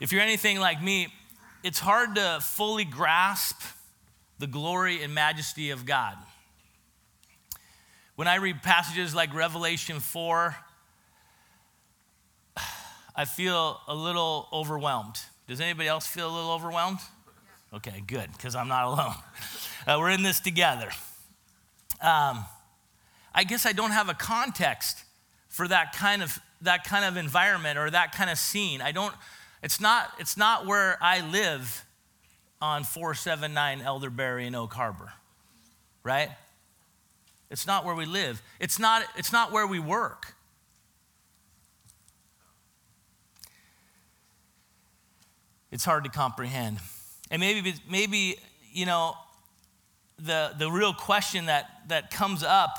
If you're anything like me, it's hard to fully grasp the glory and majesty of God. When I read passages like Revelation 4, I feel a little overwhelmed. Does anybody else feel a little overwhelmed? Okay, good, because I'm not alone. Uh, we're in this together. Um, I guess I don't have a context for that kind of that kind of environment or that kind of scene. I don't. It's not. It's not where I live on 479 Elderberry in Oak Harbor, right? It's not where we live. It's not. It's not where we work. It's hard to comprehend. And maybe, maybe you know, the, the real question that, that comes up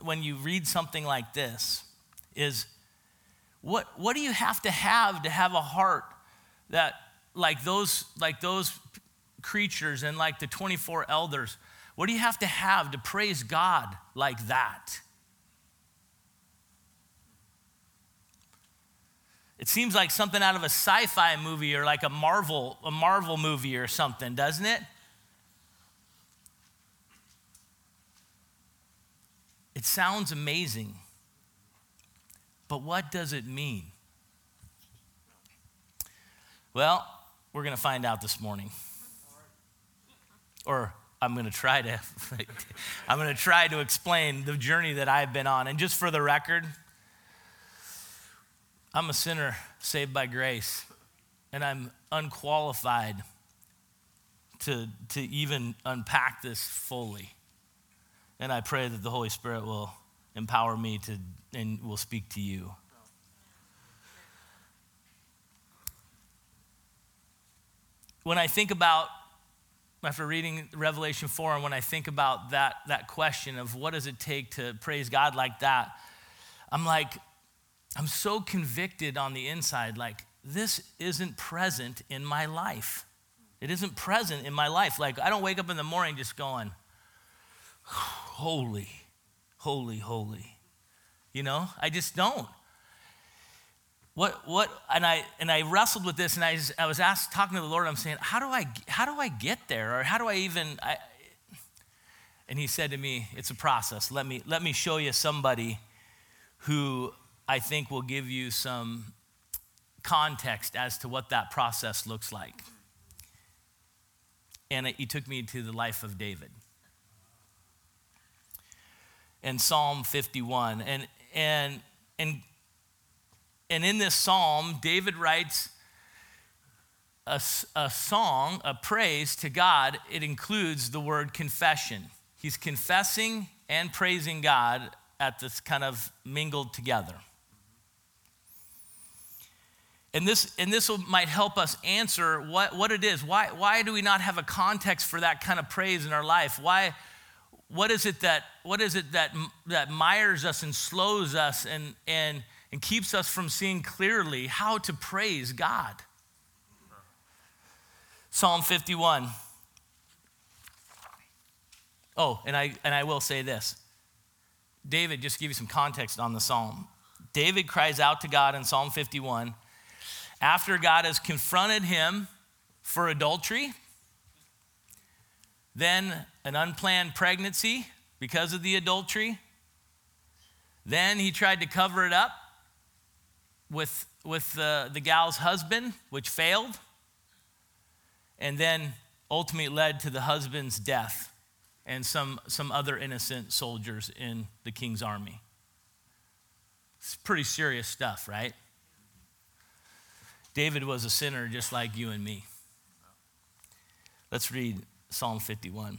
when you read something like this is what, what do you have to have to have a heart that like those like those creatures and like the 24 elders what do you have to have to praise god like that It seems like something out of a sci-fi movie or like a Marvel, a Marvel movie or something, doesn't it? It sounds amazing. But what does it mean? Well, we're going to find out this morning. Or I'm going to try to I'm going to try to explain the journey that I've been on. And just for the record, I'm a sinner saved by grace, and I'm unqualified to, to even unpack this fully. And I pray that the Holy Spirit will empower me to and will speak to you. When I think about after reading Revelation 4 and when I think about that, that question of what does it take to praise God like that, I'm like, I'm so convicted on the inside, like, this isn't present in my life. It isn't present in my life. Like, I don't wake up in the morning just going, holy, holy, holy. You know, I just don't. What, what, and I, and I wrestled with this and I, I was asked, talking to the Lord, I'm saying, how do I, how do I get there? Or how do I even, I, and he said to me, it's a process. Let me, let me show you somebody who I think will give you some context as to what that process looks like. And he took me to the life of David. In Psalm 51. And, and, and, and in this psalm, David writes a, a song, a praise to God. It includes the word confession. He's confessing and praising God at this kind of mingled together. And this, and this might help us answer what, what it is. Why, why do we not have a context for that kind of praise in our life? Why, what is it that, what is it that, that mires us and slows us and, and, and keeps us from seeing clearly how to praise God? Psalm 51. Oh, and I, and I will say this. David, just give you some context on the psalm. David cries out to God in Psalm 51 after God has confronted him for adultery, then an unplanned pregnancy because of the adultery. Then he tried to cover it up with, with the, the gal's husband, which failed. And then ultimately led to the husband's death and some, some other innocent soldiers in the king's army. It's pretty serious stuff, right? David was a sinner just like you and me. Let's read Psalm 51.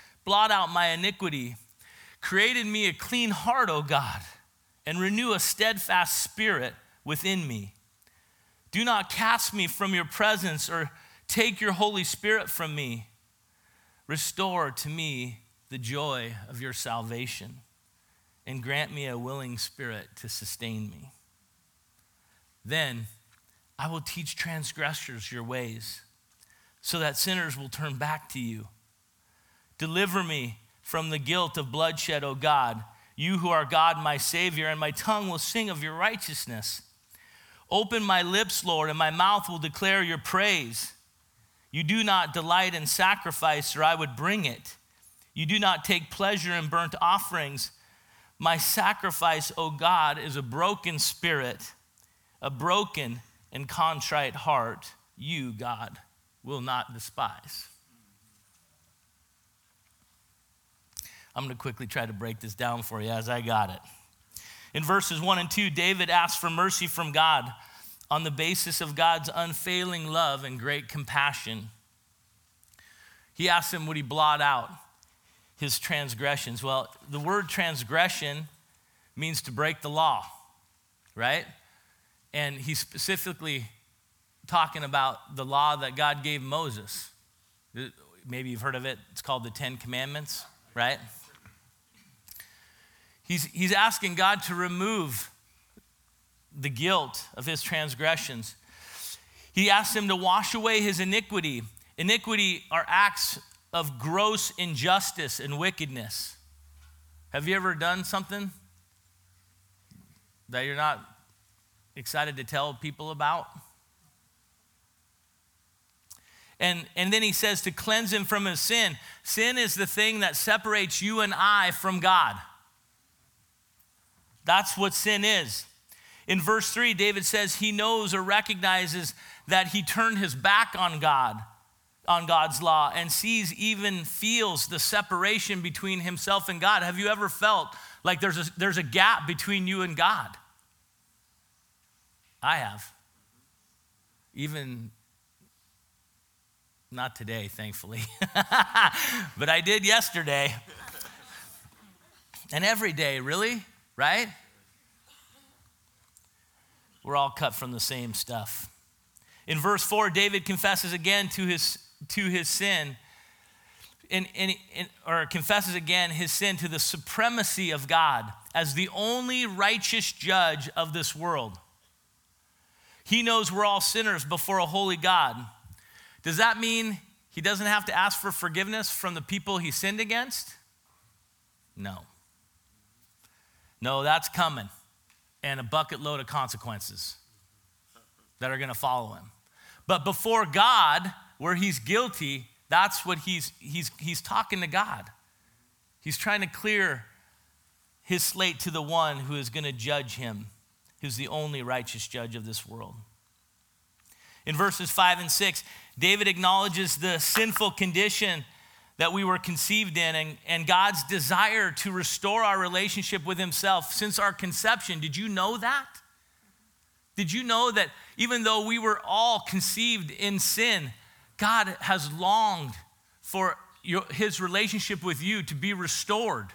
blot out my iniquity. Create in me a clean heart, O God, and renew a steadfast spirit within me. Do not cast me from your presence or take your Holy Spirit from me. Restore to me the joy of your salvation and grant me a willing spirit to sustain me. Then I will teach transgressors your ways so that sinners will turn back to you. Deliver me from the guilt of bloodshed, O God, you who are God, my Savior, and my tongue will sing of your righteousness. Open my lips, Lord, and my mouth will declare your praise. You do not delight in sacrifice, or I would bring it. You do not take pleasure in burnt offerings. My sacrifice, O God, is a broken spirit, a broken and contrite heart. You, God, will not despise. I'm going to quickly try to break this down for you as I got it. In verses 1 and 2, David asks for mercy from God on the basis of God's unfailing love and great compassion. He asks him, Would he blot out his transgressions? Well, the word transgression means to break the law, right? And he's specifically talking about the law that God gave Moses. Maybe you've heard of it. It's called the Ten Commandments, right? He's, he's asking God to remove the guilt of his transgressions. He asks him to wash away his iniquity. Iniquity are acts of gross injustice and wickedness. Have you ever done something that you're not excited to tell people about? And, and then he says to cleanse him from his sin. Sin is the thing that separates you and I from God. That's what sin is. In verse 3, David says he knows or recognizes that he turned his back on God, on God's law, and sees, even feels the separation between himself and God. Have you ever felt like there's a, there's a gap between you and God? I have. Even not today, thankfully, but I did yesterday. And every day, really, right? We're all cut from the same stuff. In verse 4, David confesses again to his, to his sin, and, and, and, or confesses again his sin to the supremacy of God as the only righteous judge of this world. He knows we're all sinners before a holy God. Does that mean he doesn't have to ask for forgiveness from the people he sinned against? No. No, that's coming and a bucket load of consequences that are going to follow him. But before God, where he's guilty, that's what he's, he's, he's talking to God. He's trying to clear his slate to the one who is going to judge him, who's the only righteous judge of this world. In verses 5 and 6, David acknowledges the sinful condition that we were conceived in and, and God's desire to restore our relationship with Himself since our conception. Did you know that? Did you know that even though we were all conceived in sin, God has longed for your, His relationship with you to be restored?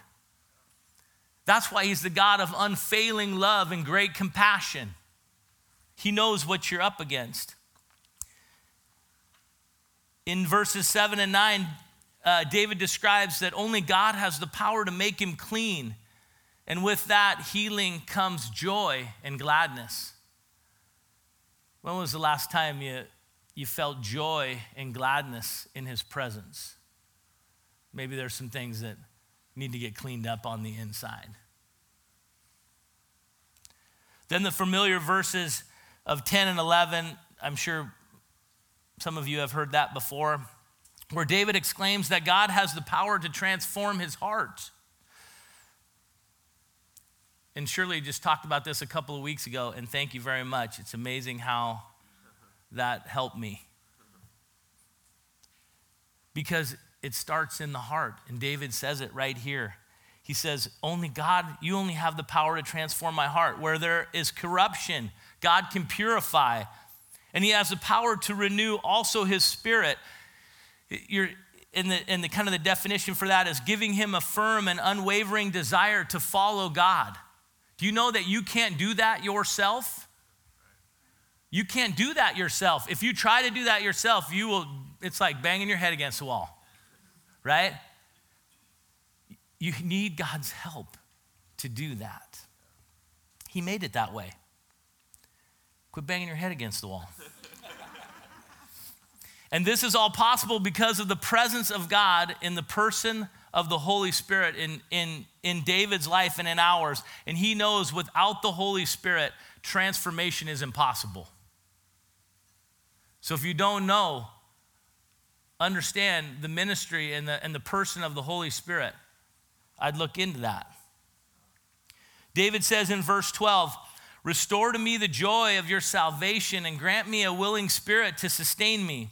That's why He's the God of unfailing love and great compassion. He knows what you're up against. In verses 7 and 9, uh, David describes that only God has the power to make him clean. And with that healing comes joy and gladness. When was the last time you, you felt joy and gladness in his presence? Maybe there's some things that need to get cleaned up on the inside. Then the familiar verses of 10 and 11, I'm sure some of you have heard that before where David exclaims that God has the power to transform his heart. and Shirley just talked about this a couple of weeks ago, and thank you very much. It's amazing how that helped me. Because it starts in the heart, and David says it right here. He says, Only God, you only have the power to transform my heart. Where there is corruption, God can purify. And He has the power to renew also His spirit. You're, in the, in the kind of the definition for that is giving him a firm and unwavering desire to follow God. Do you know that you can't do that yourself? You can't do that yourself. If you try to do that yourself, you will, it's like banging your head against the wall, right? You need God's help to do that. He made it that way. Quit banging your head against the wall. And this is all possible because of the presence of God in the person of the Holy Spirit in, in, in David's life and in ours. And he knows without the Holy Spirit, transformation is impossible. So if you don't know, understand the ministry and the, and the person of the Holy Spirit, I'd look into that. David says in verse 12, Restore to me the joy of your salvation and grant me a willing spirit to sustain me.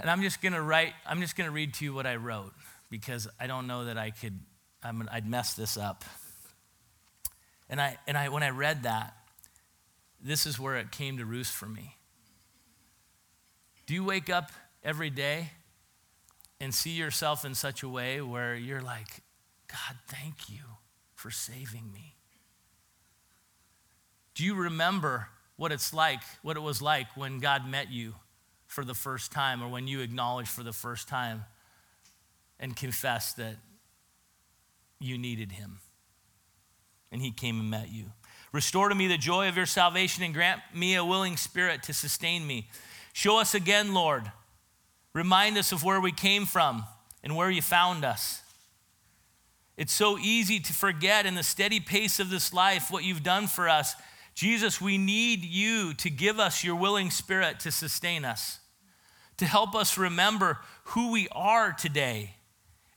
And I'm just going to write, I'm just going to read to you what I wrote because I don't know that I could, i would mess this up. And, I, and I, when I read that, this is where it came to roost for me. Do you wake up every day and see yourself in such a way where you're like, God, thank you for saving me? Do you remember what it's like, what it was like when God met you for the first time or when you acknowledged for the first time and confessed that you needed him and he came and met you. Restore to me the joy of your salvation and grant me a willing spirit to sustain me. Show us again, Lord. Remind us of where we came from and where you found us. It's so easy to forget in the steady pace of this life what you've done for us Jesus, we need you to give us your willing spirit to sustain us, to help us remember who we are today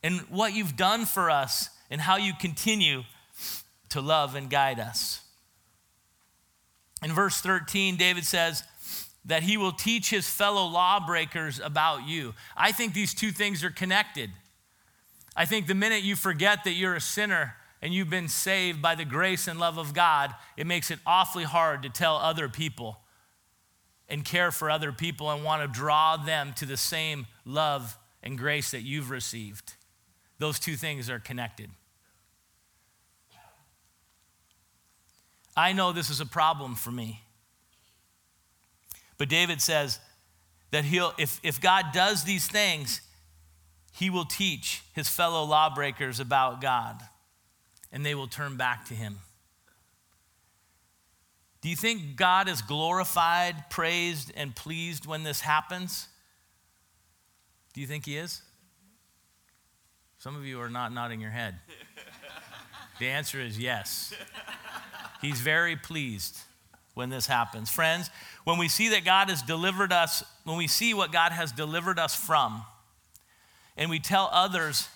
and what you've done for us and how you continue to love and guide us. In verse 13, David says that he will teach his fellow lawbreakers about you. I think these two things are connected. I think the minute you forget that you're a sinner, and you've been saved by the grace and love of God, it makes it awfully hard to tell other people and care for other people and want to draw them to the same love and grace that you've received. Those two things are connected. I know this is a problem for me. But David says that he'll, if, if God does these things, he will teach his fellow lawbreakers about God and they will turn back to him. Do you think God is glorified, praised, and pleased when this happens? Do you think he is? Some of you are not nodding your head. The answer is yes. He's very pleased when this happens. Friends, when we see that God has delivered us, when we see what God has delivered us from, and we tell others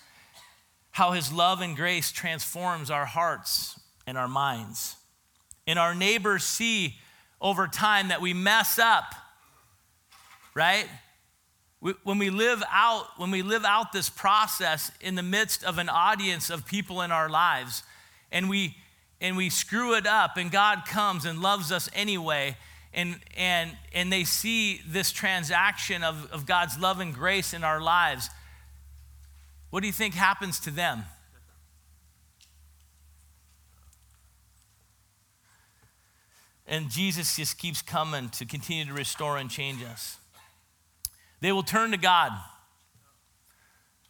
how his love and grace transforms our hearts and our minds. And our neighbors see over time that we mess up, right? When we live out, when we live out this process in the midst of an audience of people in our lives, and we and we screw it up, and God comes and loves us anyway, and and and they see this transaction of, of God's love and grace in our lives what do you think happens to them? And Jesus just keeps coming to continue to restore and change us. They will turn to God.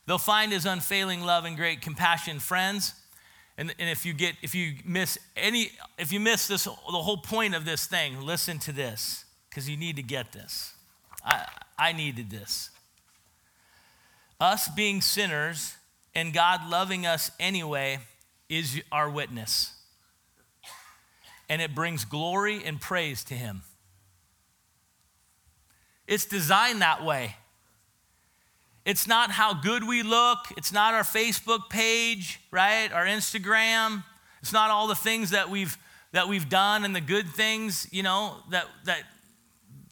They'll find his unfailing love and great compassion, friends. And, and if you get if you miss any if you miss this the whole point of this thing, listen to this because you need to get this. I I needed this us being sinners and God loving us anyway is our witness. And it brings glory and praise to Him. It's designed that way. It's not how good we look, it's not our Facebook page, right? Our Instagram. It's not all the things that we've that we've done and the good things, you know, that that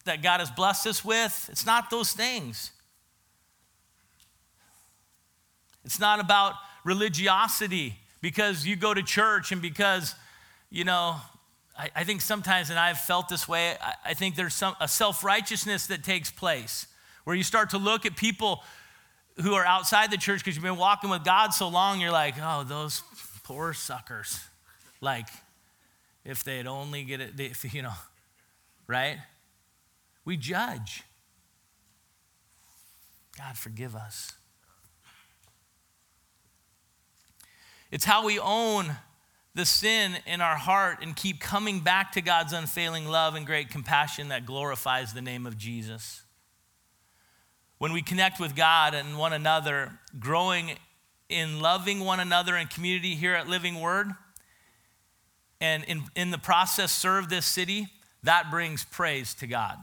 that God has blessed us with. It's not those things. It's not about religiosity because you go to church and because, you know, I, I think sometimes, and I've felt this way, I, I think there's some, a self righteousness that takes place where you start to look at people who are outside the church because you've been walking with God so long, you're like, oh, those poor suckers. Like, if they'd only get it, if, you know, right? We judge. God, forgive us. It's how we own the sin in our heart and keep coming back to God's unfailing love and great compassion that glorifies the name of Jesus. When we connect with God and one another, growing in loving one another in community here at Living Word, and in, in the process serve this city, that brings praise to God.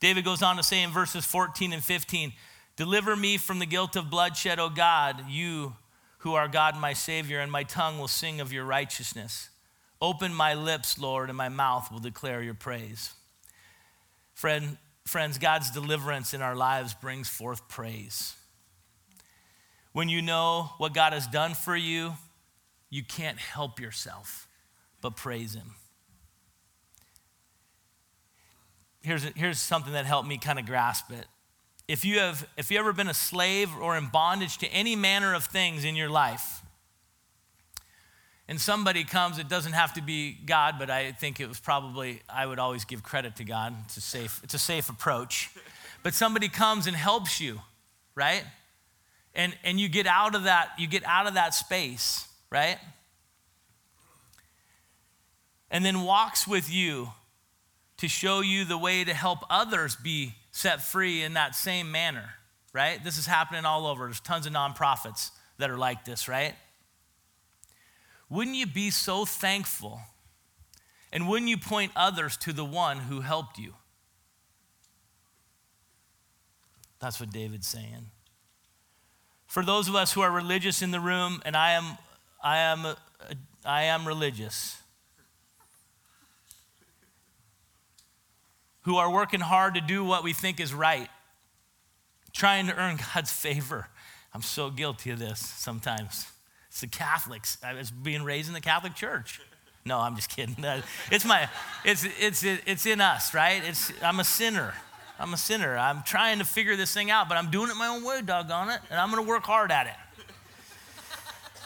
David goes on to say in verses 14 and 15, Deliver me from the guilt of bloodshed, O God, you who are God my Savior, and my tongue will sing of your righteousness. Open my lips, Lord, and my mouth will declare your praise. Friend, friends, God's deliverance in our lives brings forth praise. When you know what God has done for you, you can't help yourself but praise Him. Here's, here's something that helped me kind of grasp it if you have if you ever been a slave or in bondage to any manner of things in your life and somebody comes it doesn't have to be god but i think it was probably i would always give credit to god. It's a safe it's a safe approach. But somebody comes and helps you right? And and you get out of that you get out of that space right? And then walks with you to show you the way to help others be set free in that same manner, right? This is happening all over. There's tons of nonprofits that are like this, right? Wouldn't you be so thankful? And wouldn't you point others to the one who helped you? That's what David's saying. For those of us who are religious in the room, and I am, I am, I am religious. Who are working hard to do what we think is right, trying to earn God's favor. I'm so guilty of this sometimes. It's the Catholics. I was being raised in the Catholic Church. No, I'm just kidding. It's my, it's, it's, it's in us, right? It's, I'm a sinner. I'm a sinner. I'm trying to figure this thing out, but I'm doing it my own way, doggone it, and I'm going to work hard at it.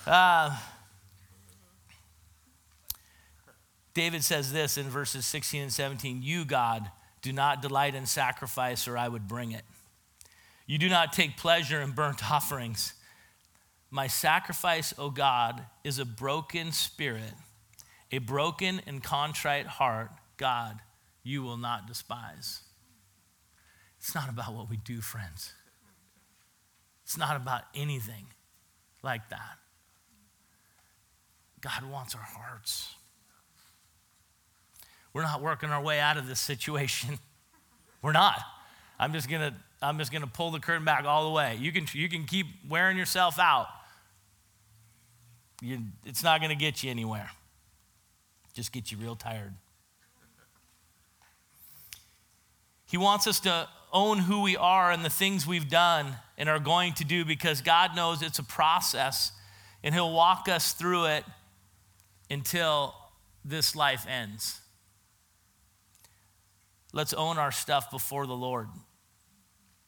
Uh, David says this in verses 16 and 17 You, God, do not delight in sacrifice, or I would bring it. You do not take pleasure in burnt offerings. My sacrifice, O God, is a broken spirit, a broken and contrite heart. God, you will not despise. It's not about what we do, friends. It's not about anything like that. God wants our hearts. We're not working our way out of this situation. We're not. I'm just gonna, I'm just gonna pull the curtain back all the way. You can, you can keep wearing yourself out. You, it's not gonna get you anywhere. Just get you real tired. He wants us to own who we are and the things we've done and are going to do because God knows it's a process and He'll walk us through it until this life ends. Let's own our stuff before the Lord.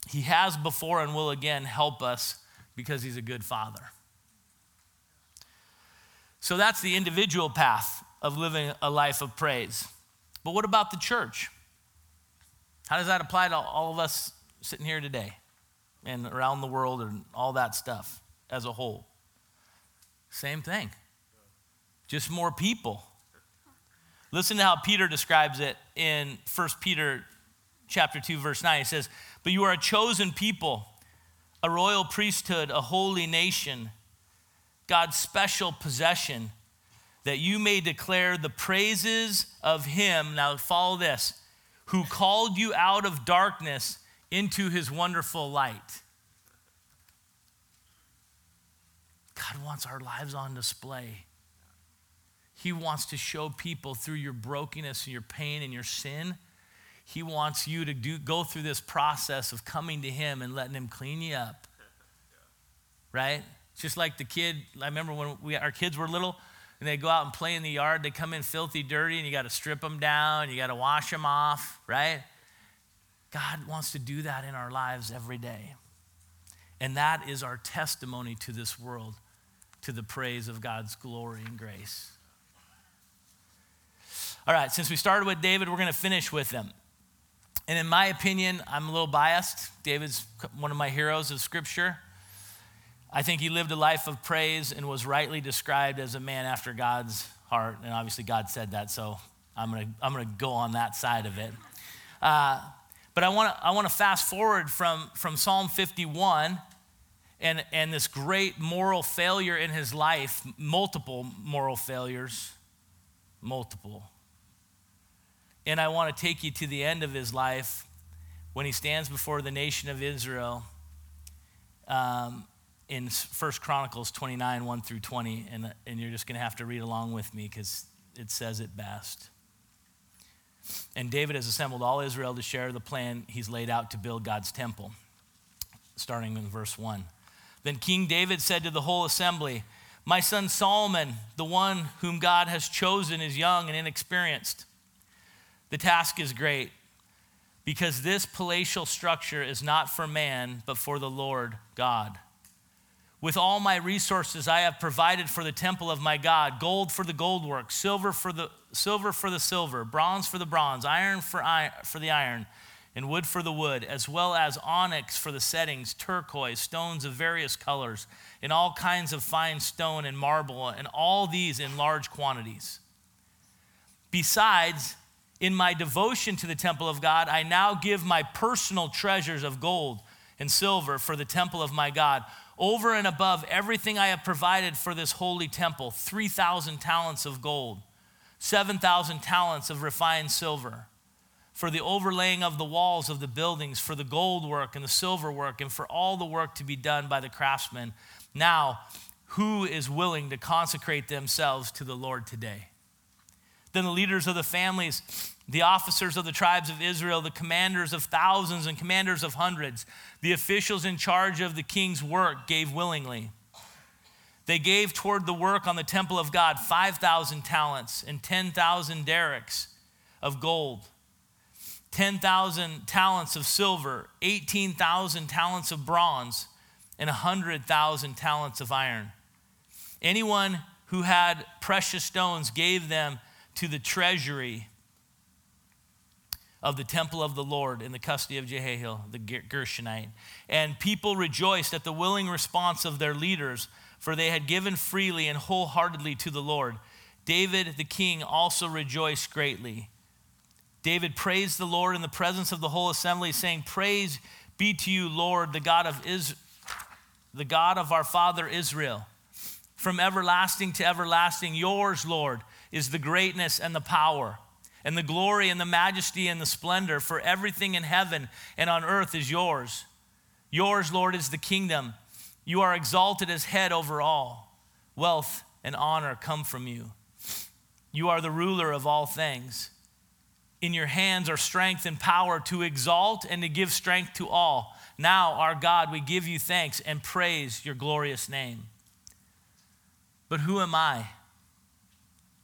He has before and will again help us because He's a good Father. So that's the individual path of living a life of praise. But what about the church? How does that apply to all of us sitting here today and around the world and all that stuff as a whole? Same thing. Just more people Listen to how Peter describes it in 1 Peter chapter 2 verse 9. He says, "But you are a chosen people, a royal priesthood, a holy nation, God's special possession, that you may declare the praises of him." Now follow this. Who called you out of darkness into his wonderful light. God wants our lives on display. He wants to show people through your brokenness and your pain and your sin. He wants you to do, go through this process of coming to Him and letting Him clean you up. Right? Just like the kid, I remember when we, our kids were little and they go out and play in the yard, they come in filthy, dirty, and you got to strip them down, you got to wash them off, right? God wants to do that in our lives every day. And that is our testimony to this world, to the praise of God's glory and grace. All right, since we started with David, we're going to finish with him. And in my opinion, I'm a little biased. David's one of my heroes of Scripture. I think he lived a life of praise and was rightly described as a man after God's heart. And obviously, God said that, so I'm going to I'm to go on that side of it. Uh, but I want to I fast forward from, from Psalm 51 and, and this great moral failure in his life, multiple moral failures, multiple. And I want to take you to the end of his life when he stands before the nation of Israel um, in First Chronicles 29, 1 through 20. And, and you're just going to have to read along with me because it says it best. And David has assembled all Israel to share the plan he's laid out to build God's temple, starting in verse 1. Then King David said to the whole assembly, My son Solomon, the one whom God has chosen, is young and inexperienced. The task is great because this palatial structure is not for man, but for the Lord God. With all my resources, I have provided for the temple of my God gold for the gold work, silver for the, silver for the silver, bronze for the bronze, iron for, iron for the iron and wood for the wood, as well as onyx for the settings, turquoise, stones of various colors, and all kinds of fine stone and marble, and all these in large quantities. Besides, in my devotion to the temple of God, I now give my personal treasures of gold and silver for the temple of my God, over and above everything I have provided for this holy temple 3,000 talents of gold, 7,000 talents of refined silver for the overlaying of the walls of the buildings, for the gold work and the silver work, and for all the work to be done by the craftsmen. Now, who is willing to consecrate themselves to the Lord today? Then the leaders of the families, the officers of the tribes of Israel, the commanders of thousands and commanders of hundreds, the officials in charge of the king's work gave willingly. They gave toward the work on the temple of God 5,000 talents and 10,000 darics of gold 10,000 talents of silver, 18,000 talents of bronze, and 100,000 talents of iron. Anyone who had precious stones gave them to the treasury of the temple of the Lord in the custody of Jehiel, the Gershonite. And people rejoiced at the willing response of their leaders, for they had given freely and wholeheartedly to the Lord. David the king also rejoiced greatly. David praised the Lord in the presence of the whole assembly, saying, Praise be to you, Lord, the God of Israel, the God of our father Israel. From everlasting to everlasting, yours, Lord, is the greatness and the power, and the glory and the majesty and the splendor, for everything in heaven and on earth is yours. Yours, Lord, is the kingdom. You are exalted as head over all. Wealth and honor come from you. You are the ruler of all things. In your hands are strength and power to exalt and to give strength to all. Now, our God, we give you thanks and praise your glorious name. But who am I?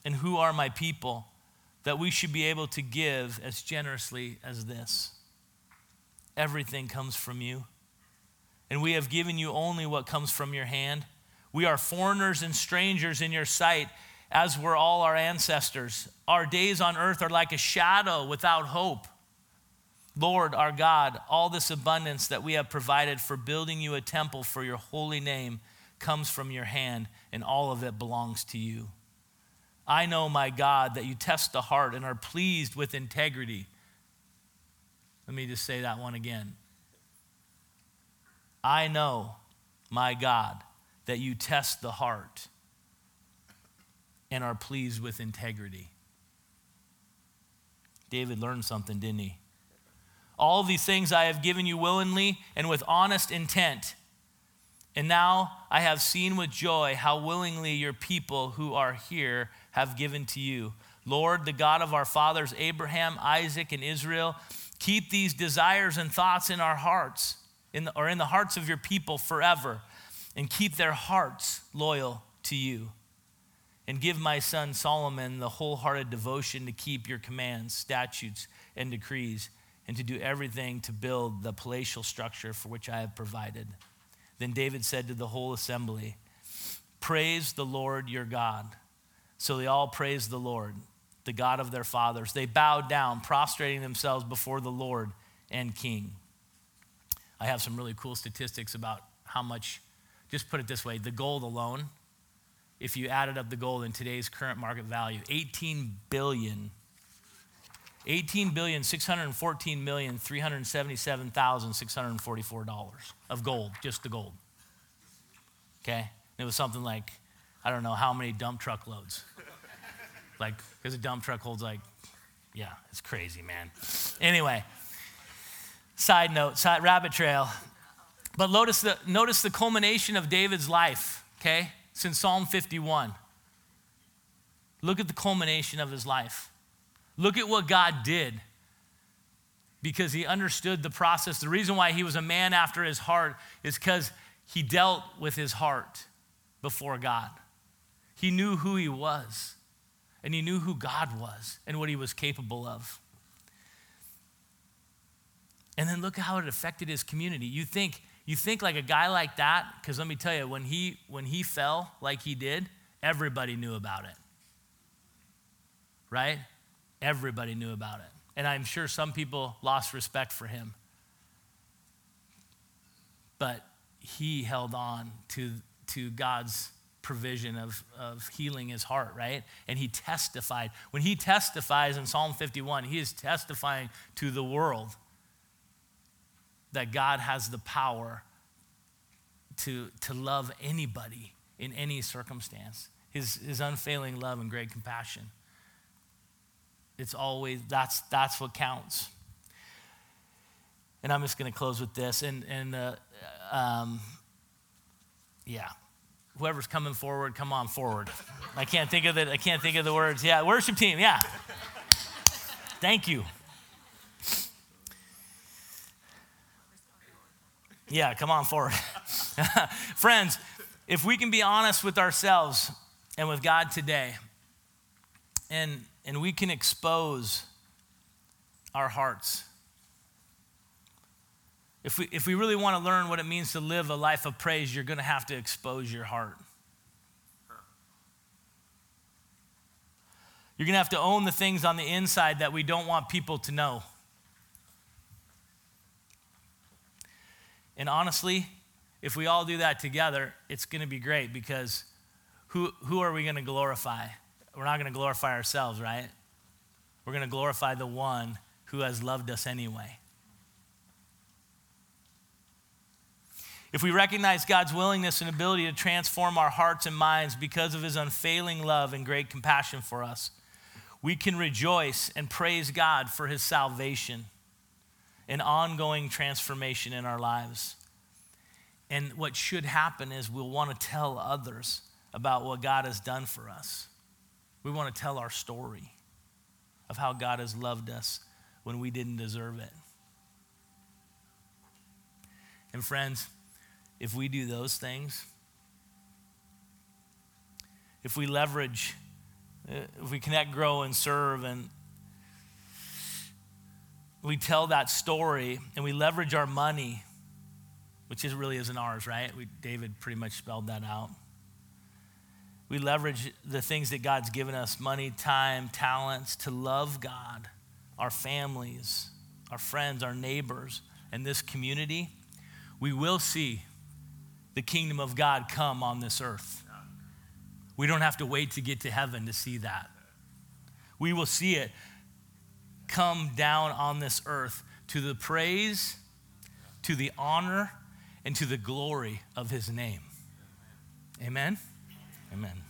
And who are my people that we should be able to give as generously as this? Everything comes from you. And we have given you only what comes from your hand. We are foreigners and strangers in your sight as were all our ancestors. Our days on earth are like a shadow without hope. Lord, our God, all this abundance that we have provided for building you a temple for your holy name comes from your hand, and all of it belongs to you. I know, my God, that you test the heart and are pleased with integrity. Let me just say that one again. I know, my God, that you test the heart and are pleased with integrity. David learned something, didn't he? All these things I have given you willingly and with honest intent. And now I have seen with joy how willingly your people who are here have given to you. Lord, the God of our fathers, Abraham, Isaac, and Israel, keep these desires and thoughts in our hearts, in the, or in the hearts of your people forever, and keep their hearts loyal to you. And give my son Solomon the wholehearted devotion to keep your commands, statutes, and decrees, and to do everything to build the palatial structure for which I have provided. Then David said to the whole assembly, Praise the Lord your God. So they all praised the Lord, the God of their fathers. They bowed down, prostrating themselves before the Lord and King. I have some really cool statistics about how much, just put it this way, the gold alone, if you added up the gold in today's current market value, 18 billion 18 billion 614 million 377,644 dollars of gold, just the gold. Okay? And it was something like I don't know how many dump truck loads. like because a dump truck holds like yeah, it's crazy, man. Anyway, side note, side rabbit trail. But notice the notice the culmination of David's life, okay? Since Psalm 51. Look at the culmination of his life. Look at what God did because he understood the process. The reason why he was a man after his heart is because he dealt with his heart before God. He knew who he was, and he knew who God was and what he was capable of. And then look at how it affected his community. You think, you think like a guy like that, because let me tell you, when he when he fell like he did, everybody knew about it. Right? Everybody knew about it. And I'm sure some people lost respect for him. But he held on to, to God's provision of, of healing his heart, right? And he testified. When he testifies in Psalm 51, he is testifying to the world that God has the power to, to love anybody in any circumstance. His, his unfailing love and great compassion. It's always, that's, that's what counts. And I'm just going to close with this. And, and uh, um, yeah, whoever's coming forward, come on forward. I can't think of it. I can't think of the words. Yeah, worship team. Yeah. Thank you. Yeah, come on forward. Friends, if we can be honest with ourselves and with God today, and and we can expose our hearts. If we, if we really want to learn what it means to live a life of praise, you're going to have to expose your heart. You're going to have to own the things on the inside that we don't want people to know. And honestly, if we all do that together, it's going to be great because who, who are we going to glorify? We're not going to glorify ourselves, right? We're going to glorify the one who has loved us anyway. If we recognize God's willingness and ability to transform our hearts and minds because of his unfailing love and great compassion for us, we can rejoice and praise God for his salvation and ongoing transformation in our lives. And what should happen is we'll want to tell others about what God has done for us. We want to tell our story of how God has loved us when we didn't deserve it. And friends, if we do those things, if we leverage, uh, if we connect, grow, and serve, and we tell that story and we leverage our money, which is really isn't ours, right? We, David pretty much spelled that out. We leverage the things that God's given us money, time, talents to love God, our families, our friends, our neighbors, and this community. We will see the kingdom of God come on this earth. We don't have to wait to get to heaven to see that. We will see it come down on this earth to the praise, to the honor, and to the glory of his name. Amen. Amen.